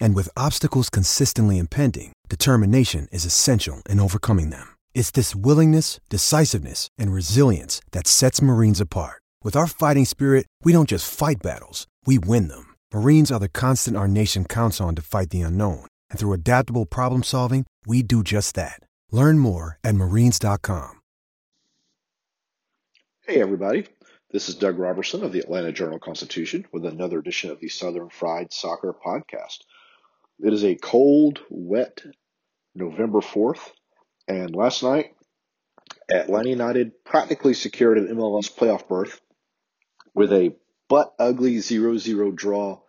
And with obstacles consistently impending, determination is essential in overcoming them. It's this willingness, decisiveness, and resilience that sets Marines apart. With our fighting spirit, we don't just fight battles, we win them. Marines are the constant our nation counts on to fight the unknown. And through adaptable problem solving, we do just that. Learn more at marines.com. Hey, everybody. This is Doug Robertson of the Atlanta Journal Constitution with another edition of the Southern Fried Soccer Podcast. It is a cold, wet November 4th, and last night, Atlanta United practically secured an MLS playoff berth with a butt ugly 0 0 draw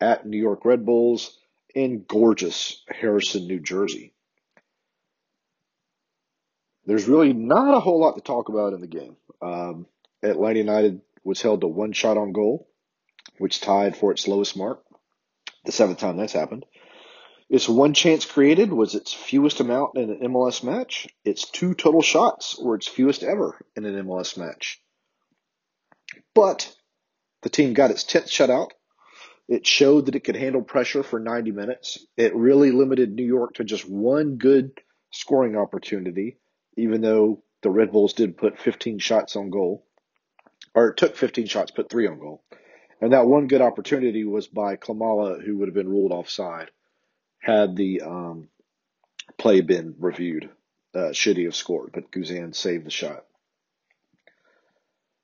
at New York Red Bulls in gorgeous Harrison, New Jersey. There's really not a whole lot to talk about in the game. Um, Atlanta United was held to one shot on goal, which tied for its lowest mark, the seventh time that's happened. Its one chance created was its fewest amount in an MLS match. Its two total shots were its fewest ever in an MLS match. But the team got its 10th shutout. It showed that it could handle pressure for 90 minutes. It really limited New York to just one good scoring opportunity, even though the Red Bulls did put 15 shots on goal, or took 15 shots, put three on goal. And that one good opportunity was by Klimala, who would have been ruled offside had the um, play been reviewed, uh, should he have scored. But Guzan saved the shot.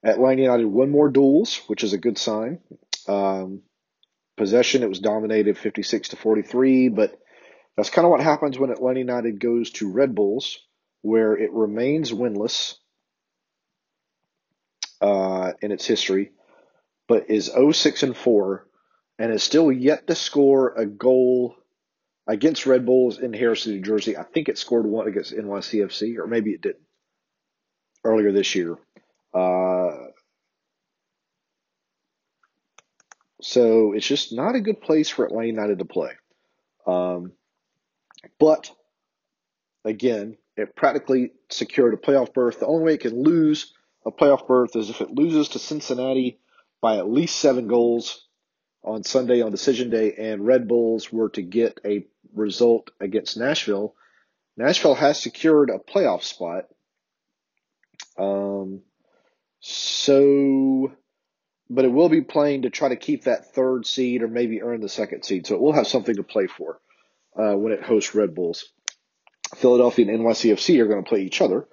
Atlanta United won more duels, which is a good sign. Um, possession, it was dominated 56 to 43, but that's kind of what happens when Atlanta United goes to Red Bulls, where it remains winless uh, in its history, but is 06 and 4 and is still yet to score a goal against Red Bulls in Harrison, New Jersey. I think it scored one against NYCFC, or maybe it didn't earlier this year. Uh, so it's just not a good place for Atlanta United to play. Um, but again, it practically secured a playoff berth. The only way it can lose a playoff berth is if it loses to Cincinnati by at least seven goals on Sunday on decision day, and Red Bulls were to get a result against Nashville. Nashville has secured a playoff spot. Um, so, but it will be playing to try to keep that third seed or maybe earn the second seed. So it will have something to play for uh, when it hosts Red Bulls. Philadelphia and NYCFC are going to play each other.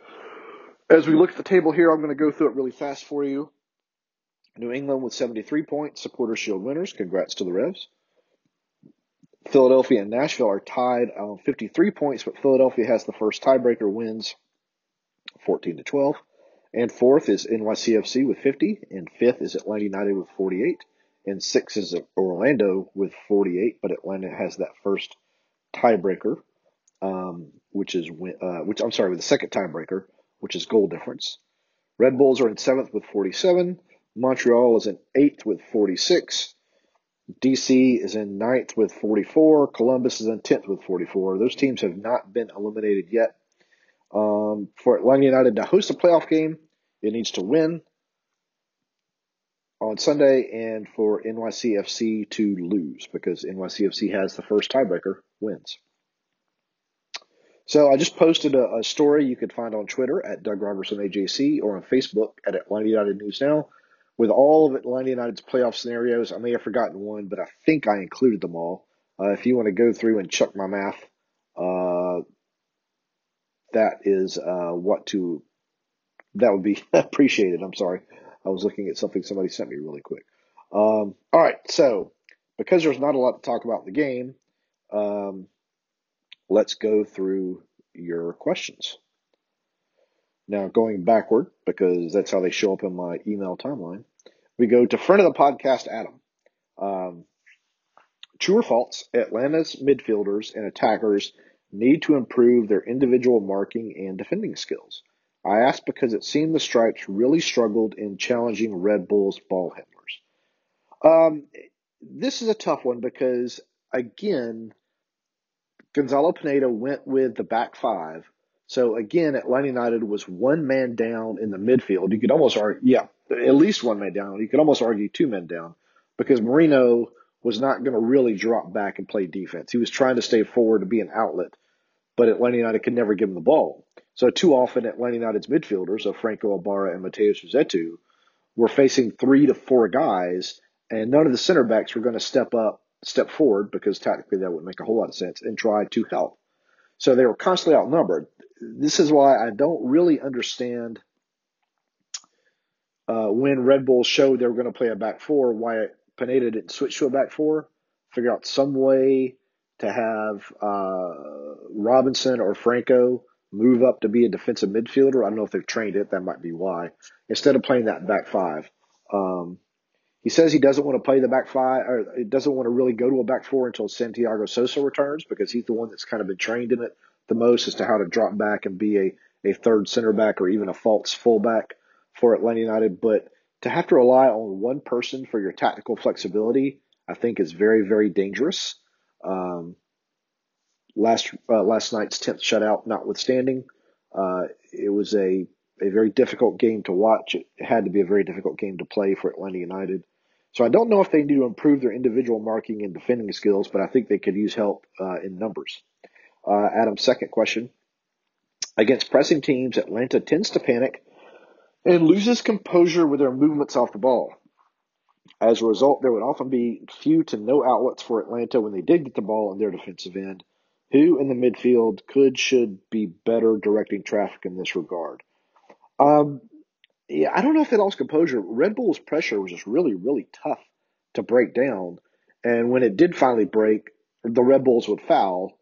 As we look at the table here, I'm going to go through it really fast for you. New England with 73 points, Supporter Shield winners. Congrats to the Revs. Philadelphia and Nashville are tied on 53 points, but Philadelphia has the first tiebreaker, wins 14 to 12. And fourth is NYCFC with 50, and fifth is Atlanta United with 48, and sixth is Orlando with 48. But Atlanta has that first tiebreaker, um, which is uh, which I'm sorry, with the second tiebreaker, which is goal difference. Red Bulls are in seventh with 47. Montreal is in eighth with 46. DC is in ninth with 44. Columbus is in 10th with 44. Those teams have not been eliminated yet. Um, for Atlanta United to host a playoff game, it needs to win on Sunday, and for NYCFC to lose because NYCFC has the first tiebreaker, wins. So I just posted a, a story you could find on Twitter at Doug Robertson AJC or on Facebook at Atlanta United News Now with all of Atlanta United's playoff scenarios. I may have forgotten one, but I think I included them all. Uh, if you want to go through and check my math, uh, that is uh, what to that would be appreciated. I'm sorry, I was looking at something somebody sent me really quick. Um, all right, so because there's not a lot to talk about in the game, um, let's go through your questions. Now, going backward, because that's how they show up in my email timeline, we go to front of the podcast, Adam. Um, true or false, Atlanta's midfielders and attackers need to improve their individual marking and defending skills. I ask because it seemed the Stripes really struggled in challenging Red Bull's ball handlers. Um, this is a tough one because, again, Gonzalo Pineda went with the back five. So again, Atlanta United was one man down in the midfield. You could almost argue, yeah, at least one man down. You could almost argue two men down because Moreno was not going to really drop back and play defense. He was trying to stay forward to be an outlet, but Atlanta United could never give him the ball. So too often Atlanta United's midfielders of Franco Ibarra and Matheus Rossetto were facing three to four guys, and none of the center backs were going to step up, step forward because tactically that would make a whole lot of sense and try to help. So they were constantly outnumbered this is why I don't really understand uh, when Red Bull showed they were going to play a back four, why Pineda didn't switch to a back four. Figure out some way to have uh, Robinson or Franco move up to be a defensive midfielder. I don't know if they've trained it. That might be why. Instead of playing that back five. Um, he says he doesn't want to play the back five, or he doesn't want to really go to a back four until Santiago Sosa returns because he's the one that's kind of been trained in it the most as to how to drop back and be a, a third center back or even a false fullback for Atlanta United. But to have to rely on one person for your tactical flexibility, I think is very, very dangerous. Um, last uh, last night's tenth shutout notwithstanding, uh, it was a a very difficult game to watch. It had to be a very difficult game to play for Atlanta United. So I don't know if they need to improve their individual marking and defending skills, but I think they could use help uh, in numbers. Uh, Adam's second question. Against pressing teams, Atlanta tends to panic and loses composure with their movements off the ball. As a result, there would often be few to no outlets for Atlanta when they did get the ball in their defensive end. Who in the midfield could, should be better directing traffic in this regard? Um, yeah, I don't know if they lost composure. Red Bull's pressure was just really, really tough to break down. And when it did finally break, the Red Bulls would foul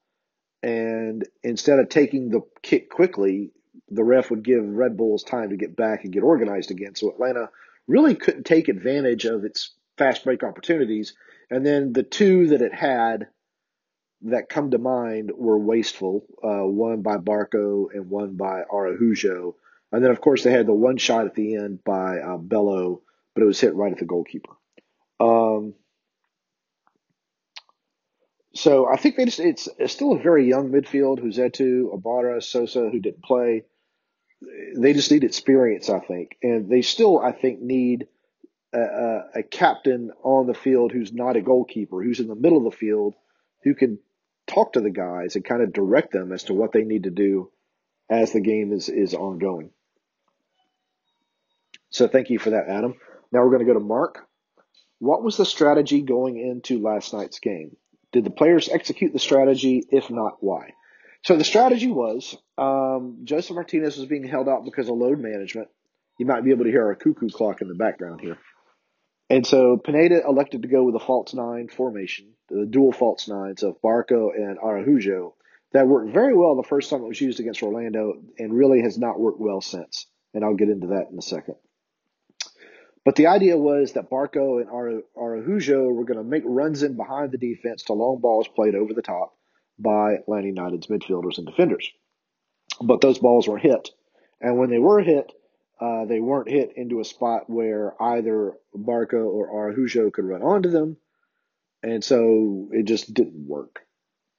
and instead of taking the kick quickly, the ref would give Red Bulls time to get back and get organized again. So Atlanta really couldn't take advantage of its fast break opportunities. And then the two that it had that come to mind were wasteful, uh, one by Barco and one by Araujo. And then, of course, they had the one shot at the end by uh, Bello, but it was hit right at the goalkeeper. Um, so I think they just it's, it's still a very young midfield. Rossetto, Ibarra, Sosa, who didn't play. They just need experience, I think, and they still, I think, need a, a, captain on the field who's not a goalkeeper, who's in the middle of the field, who can talk to the guys and kind of direct them as to what they need to do as the game is is ongoing. So thank you for that, Adam. Now we're going to go to Mark. What was the strategy going into last night's game? Did the players execute the strategy? If not, why? So the strategy was um, Josef Martinez was being held out because of load management. You might be able to hear a cuckoo clock in the background here. And so Pineda elected to go with a false nine formation, the dual false nines of Barco and Araujo. That worked very well the first time it was used against Orlando and really has not worked well since. And I'll get into that in a second. But the idea was that Barco and Araujo were going to make runs in behind the defense to long balls played over the top by Atlanta United's midfielders and defenders. But those balls were hit. And when they were hit, uh, they weren't hit into a spot where either Barco or Araujo could run onto them. And so it just didn't work.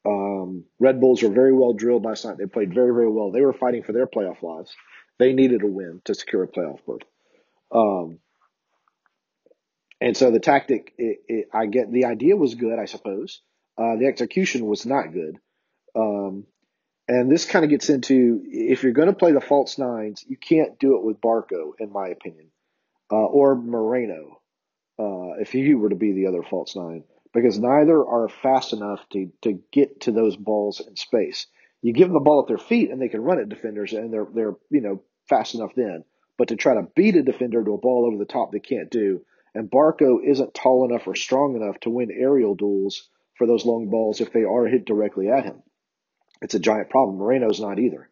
Um, Red Bulls were very well drilled last night. They played very, very well. They were fighting for their playoff lives. They needed a win to secure a playoff berth. Um, and so the tactic, it, it, I get the idea was good, I suppose. Uh, the execution was not good. Um, and this kind of gets into if you're going to play the false nines, you can't do it with Barco, in my opinion, uh, or Moreno, uh, if he were to be the other false nine, because neither are fast enough to, to get to those balls in space. You give them the ball at their feet and they can run at defenders and they're, they're, you know, fast enough then. But to try to beat a defender to a ball over the top, they can't do. And Barco isn't tall enough or strong enough to win aerial duels for those long balls if they are hit directly at him. It's a giant problem. Moreno's not either.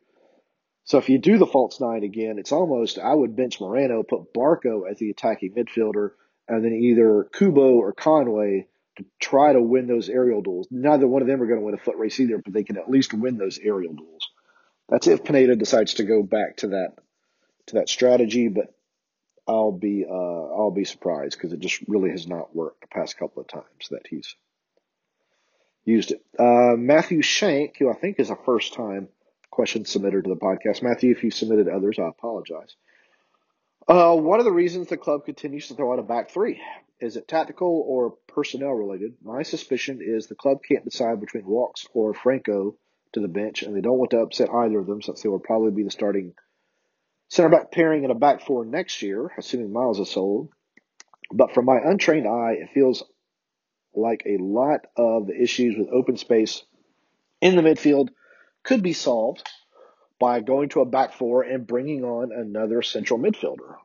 So if you do the false nine again, it's almost I would bench Moreno, put Barco as the attacking midfielder, and then either Kubo or Conway to try to win those aerial duels. Neither one of them are going to win a foot race either, but they can at least win those aerial duels. That's if Pineda decides to go back to that to that strategy, but I'll be uh, I'll be surprised because it just really has not worked the past couple of times that he's used it. Uh, Matthew Shank, who I think is a first time question submitter to the podcast. Matthew, if you submitted others, I apologize. Uh, one of the reasons the club continues to throw out a back three is it tactical or personnel related? My suspicion is the club can't decide between Walkes or Franco to the bench, and they don't want to upset either of them since they will probably be the starting center back pairing in a back four next year, assuming Miles is sold. But from my untrained eye, it feels like a lot of the issues with open space in the midfield could be solved by going to a back four and bringing on another central midfielder.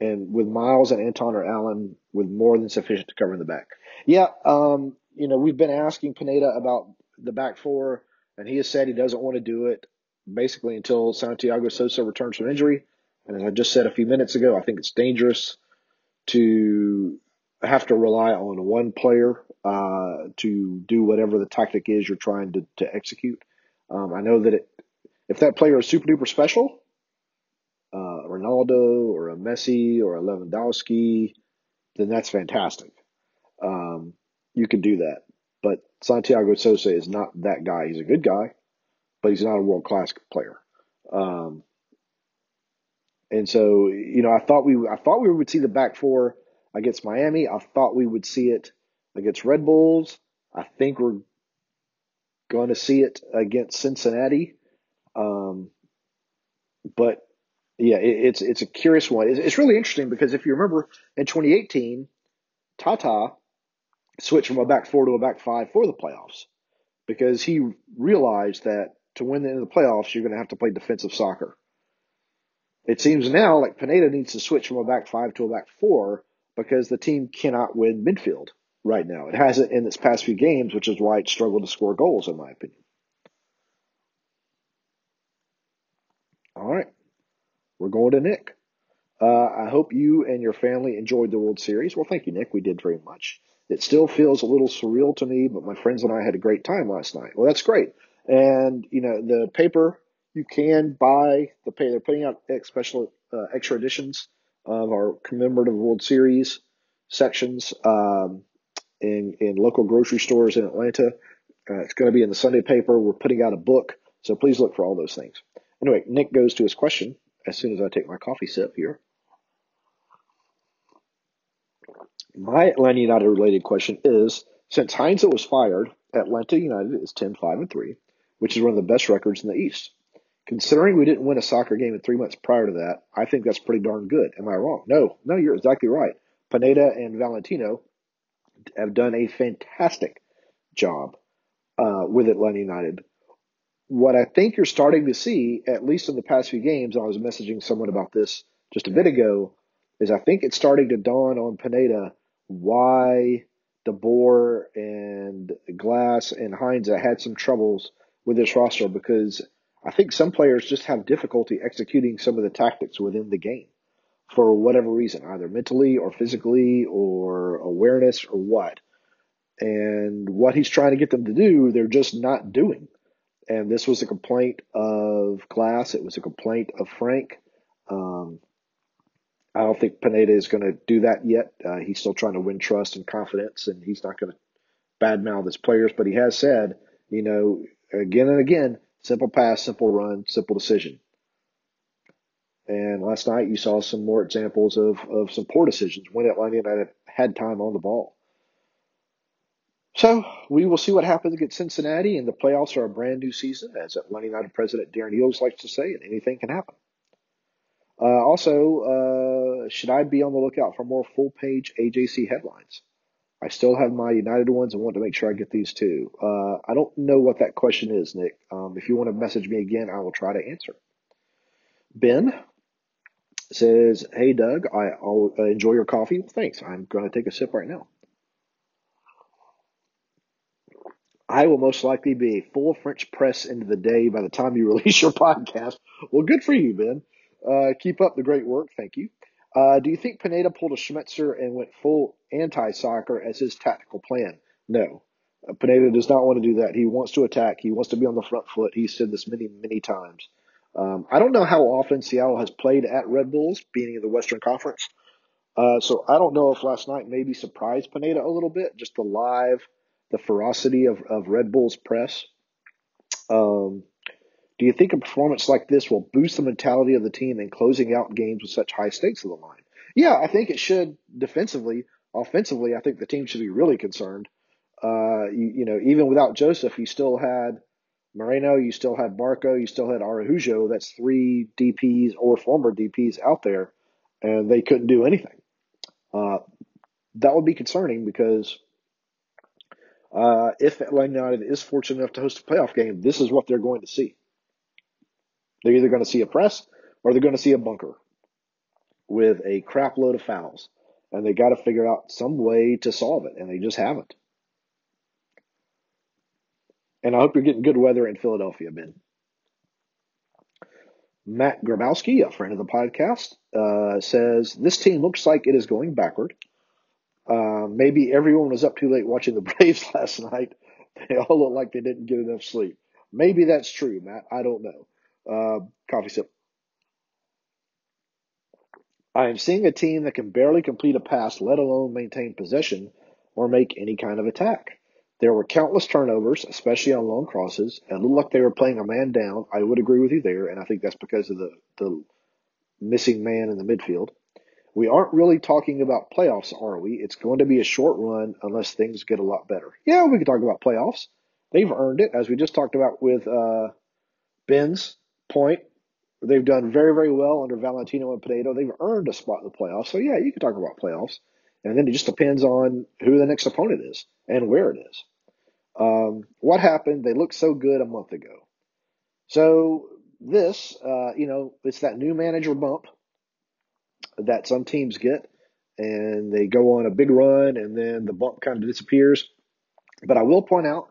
And with Miles and Anton or Alan with more than sufficient to cover in the back. Yeah, um, you know, we've been asking Pineda about the back four, and he has said he doesn't want to do it basically until Santiago Sosa returns from injury. And as I just said a few minutes ago, I think it's dangerous to have to rely on one player uh, to do whatever the tactic is you're trying to, to execute. Um, I know that it, if that player is super duper special, uh, Ronaldo or a Messi or a Lewandowski, then that's fantastic. Um, you can do that. But Santiago Sosa is not that guy. He's a good guy, but he's not a world class player. Um, and so, you know, I thought we I thought we would see the back four against Miami. I thought we would see it against Red Bulls. I think we're going to see it against Cincinnati. Um, but yeah, it, it's it's a curious one. It's, it's, really interesting because if you remember in 2018, Tata switched from a back four to a back five for the playoffs because he realized that to win in the playoffs, you're going to have to play defensive soccer. It seems now like Pineda needs to switch from a back five to a back four because the team cannot win midfield right now. It hasn't in its past few games, which is why it struggled to score goals, in my opinion. All right. We're going to Nick. Uh, I hope you and your family enjoyed the World Series. Well, thank you, Nick. We did very much. It still feels a little surreal to me, but my friends and I had a great time last night. Well, that's great. And, you know, the paper you can buy, the pay, they're putting out special uh, extra editions of our commemorative World Series sections um, in, in local grocery stores in Atlanta. Uh, it's going to be in the Sunday paper. We're putting out a book, so please look for all those things. Anyway, Nick goes to his question as soon as I take my coffee sip here. My Atlanta United related question is since Heinze was fired, Atlanta United is 10 5 and 3, which is one of the best records in the East. Considering we didn't win a soccer game in three months prior to that, I think that's pretty darn good. Am I wrong? No, no, you're exactly right. Pineda and Valentino have done a fantastic job uh, with Atlanta United. What I think you're starting to see, at least in the past few games, I was messaging someone about this just a bit ago, is I think it's starting to dawn on Pineda why De Boer and Glass and Heinze had some troubles with this roster because I think some players just have difficulty executing some of the tactics within the game for whatever reason, either mentally or physically or awareness or what. And what he's trying to get them to do, they're just not doing. And this was a complaint of Glass. It was a complaint of Frank. Um, I don't think Pineda is going to do that yet. Uh, he's still trying to win trust and confidence, and he's not going to badmouth his players. But he has said, you know, again and again, simple pass, simple run, simple decision. And last night you saw some more examples of, of some poor decisions when Atlanta United had time on the ball. So we will see what happens against Cincinnati, and the playoffs are a brand new season, as Atlanta United president Darren Eales likes to say, and anything can happen. Uh, also, uh, should I be on the lookout for more full page AJC headlines? I still have my United ones and want to make sure I get these too. Uh, I don't know what that question is, Nick. Um, if you want to message me again, I will try to answer. Ben says, Hey, Doug, I, will uh, enjoy your coffee. Thanks. I'm going to take a sip right now. I will most likely be full French press into the day by the time you release your podcast. Well, good for you, Ben. Uh, keep up the great work. Thank you. Uh, do you think Pineda pulled a Schmetzer and went full anti soccer as his tactical plan? No. Uh, Pineda does not want to do that. He wants to attack. He wants to be on the front foot. He's said this many, many times. Um, I don't know how often Seattle has played at Red Bulls, being in the Western Conference. Uh, so I don't know if last night maybe surprised Pineda a little bit, just the live, the ferocity of, of Red Bull's press. Um, do you think a performance like this will boost the mentality of the team in closing out games with such high stakes on the line? Yeah, I think it should defensively. Offensively, I think the team should be really concerned. Uh, you, you know, even without Josef, you still had Moreno, you still had Barco, you still had Araujo. That's three DPs or former DPs out there, and they couldn't do anything. Uh, that would be concerning because uh, if Atlanta United is fortunate enough to host a playoff game, this is what they're going to see. They're either going to see a press or they're going to see a bunker with a crap load of fouls. And they got to figure out some way to solve it, and they just haven't. And I hope you're getting good weather in Philadelphia, Ben. Matt Grabowski, a friend of the podcast, uh, says this team looks like it is going backward. Uh, maybe everyone was up too late watching the Braves last night. They all look like they didn't get enough sleep. Maybe that's true, Matt. I don't know. Uh, coffee sip. I am seeing a team that can barely complete a pass, let alone maintain possession or make any kind of attack. There were countless turnovers, especially on long crosses. It looked like they were playing a man down. I would agree with you there, and I think that's because of the, the missing man in the midfield. We aren't really talking about playoffs, are we? It's going to be a short run unless things get a lot better. Yeah, we can talk about playoffs. They've earned it, as we just talked about with uh, Ben's point. They've done very, very well under Valentino and Pineda. They've earned a spot in the playoffs. So, yeah, you can talk about playoffs. And then it just depends on who the next opponent is and where it is. Um, what happened? They looked so good a month ago. So this, uh, you know, it's that new manager bump that some teams get, and they go on a big run, and then the bump kind of disappears. But I will point out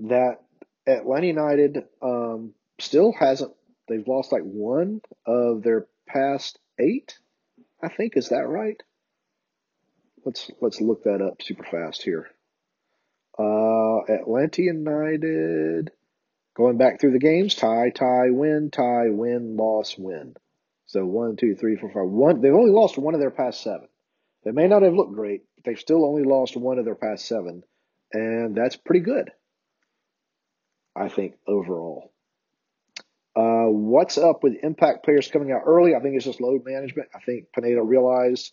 that Atlanta United um, still hasn't. They've lost like one of their past eight. I think is that right? Let's let's look that up super fast here. Uh, Atlanta United going back through the games: tie, tie, win, tie, win, loss, win. So one, two, three, four, five. One. They've only lost one of their past seven. They may not have looked great, but they've still only lost one of their past seven, and that's pretty good. I think overall. Uh, what's up with impact players coming out early? I think it's just load management. I think Pineda realized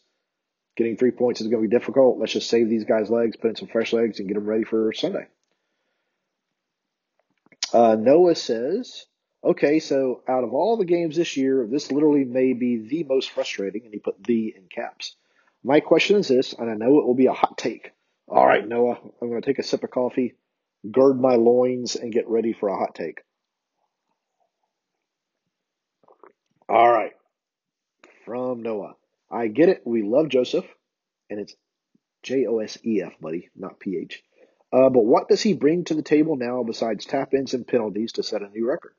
getting three points is going to be difficult. Let's just save these guys' legs, put in some fresh legs, and get them ready for Sunday. Uh, Noah says, okay, so out of all the games this year, this literally may be the most frustrating, and he put the in caps. My question is this, and I know it will be a hot take. All right, Noah, I'm going to take a sip of coffee, gird my loins, and get ready for a hot take. All right. From Noah. I get it. We love Joseph, and it's J O S E F, buddy, not P H. Uh, but what does he bring to the table now besides tap ins and penalties to set a new record?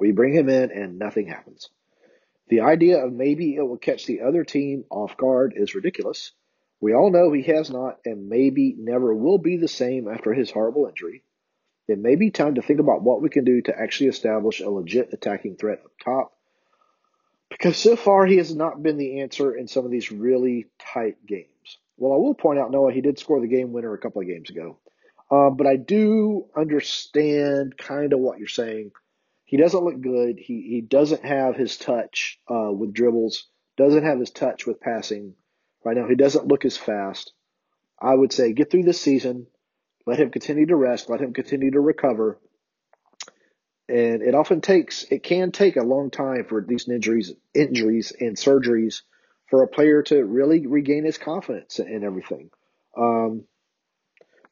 We bring him in and nothing happens. The idea of maybe it will catch the other team off guard is ridiculous. We all know he has not and maybe never will be the same after his horrible injury. It may be time to think about what we can do to actually establish a legit attacking threat up top because so far he has not been the answer in some of these really tight games. Well, I will point out, Noah, he did score the game winner a couple of games ago. Uh, but I do understand kind of what you're saying. He doesn't look good. He he doesn't have his touch uh, with dribbles. Doesn't have his touch with passing right now. He doesn't look as fast. I would say get through this season. Let him continue to rest. Let him continue to recover. And it often takes, it can take a long time for these injuries, injuries and surgeries for a player to really regain his confidence and everything. Um,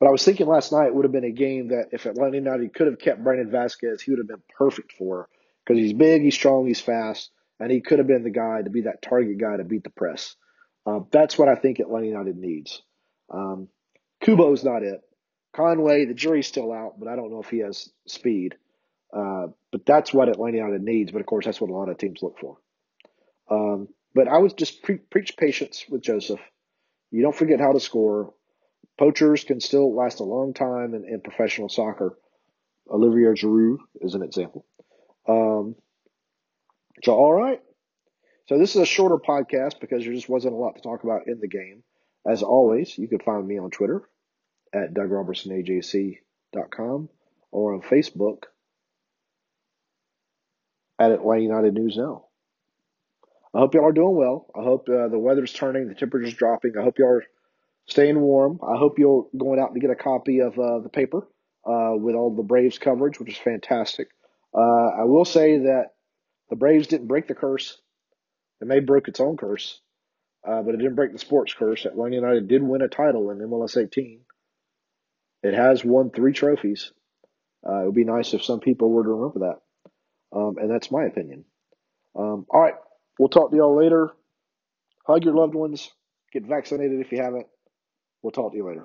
but I was thinking last night would have been a game that if Atlanta United could have kept Brandon Vazquez, he would have been perfect for because he's big, he's strong, he's fast, and he could have been the guy to be that target guy to beat the press. Uh, that's what I think Atlanta United needs. Um, Kubo's not it. Conway, the jury's still out, but I don't know if he has speed. Uh, but that's what Atlanta United needs. But of course, that's what a lot of teams look for. Um, but I would just pre- preach patience with Josef. You don't forget how to score. Poachers can still last a long time in, in professional soccer. Olivier Giroud is an example. Um, so, all right. So, this is a shorter podcast because there just wasn't a lot to talk about in the game. As always, you can find me on Twitter at DougRobertsonAJC.com or on Facebook at Atlanta United News Now. I hope y'all are doing well. I hope uh, the weather's turning, the temperature's dropping. I hope y'all are staying warm. I hope you're going out to get a copy of uh, the paper uh, with all the Braves coverage, which is fantastic. Uh, I will say that the Braves didn't break the curse. It may broke its own curse, uh, but it didn't break the sports curse. Atlanta United did win a title in MLS 18. It has won three trophies. Uh, it would be nice if some people were to remember that. Um, and that's my opinion. Um, all right. We'll talk to y'all later. Hug your loved ones. Get vaccinated if you haven't. We'll talk to you later.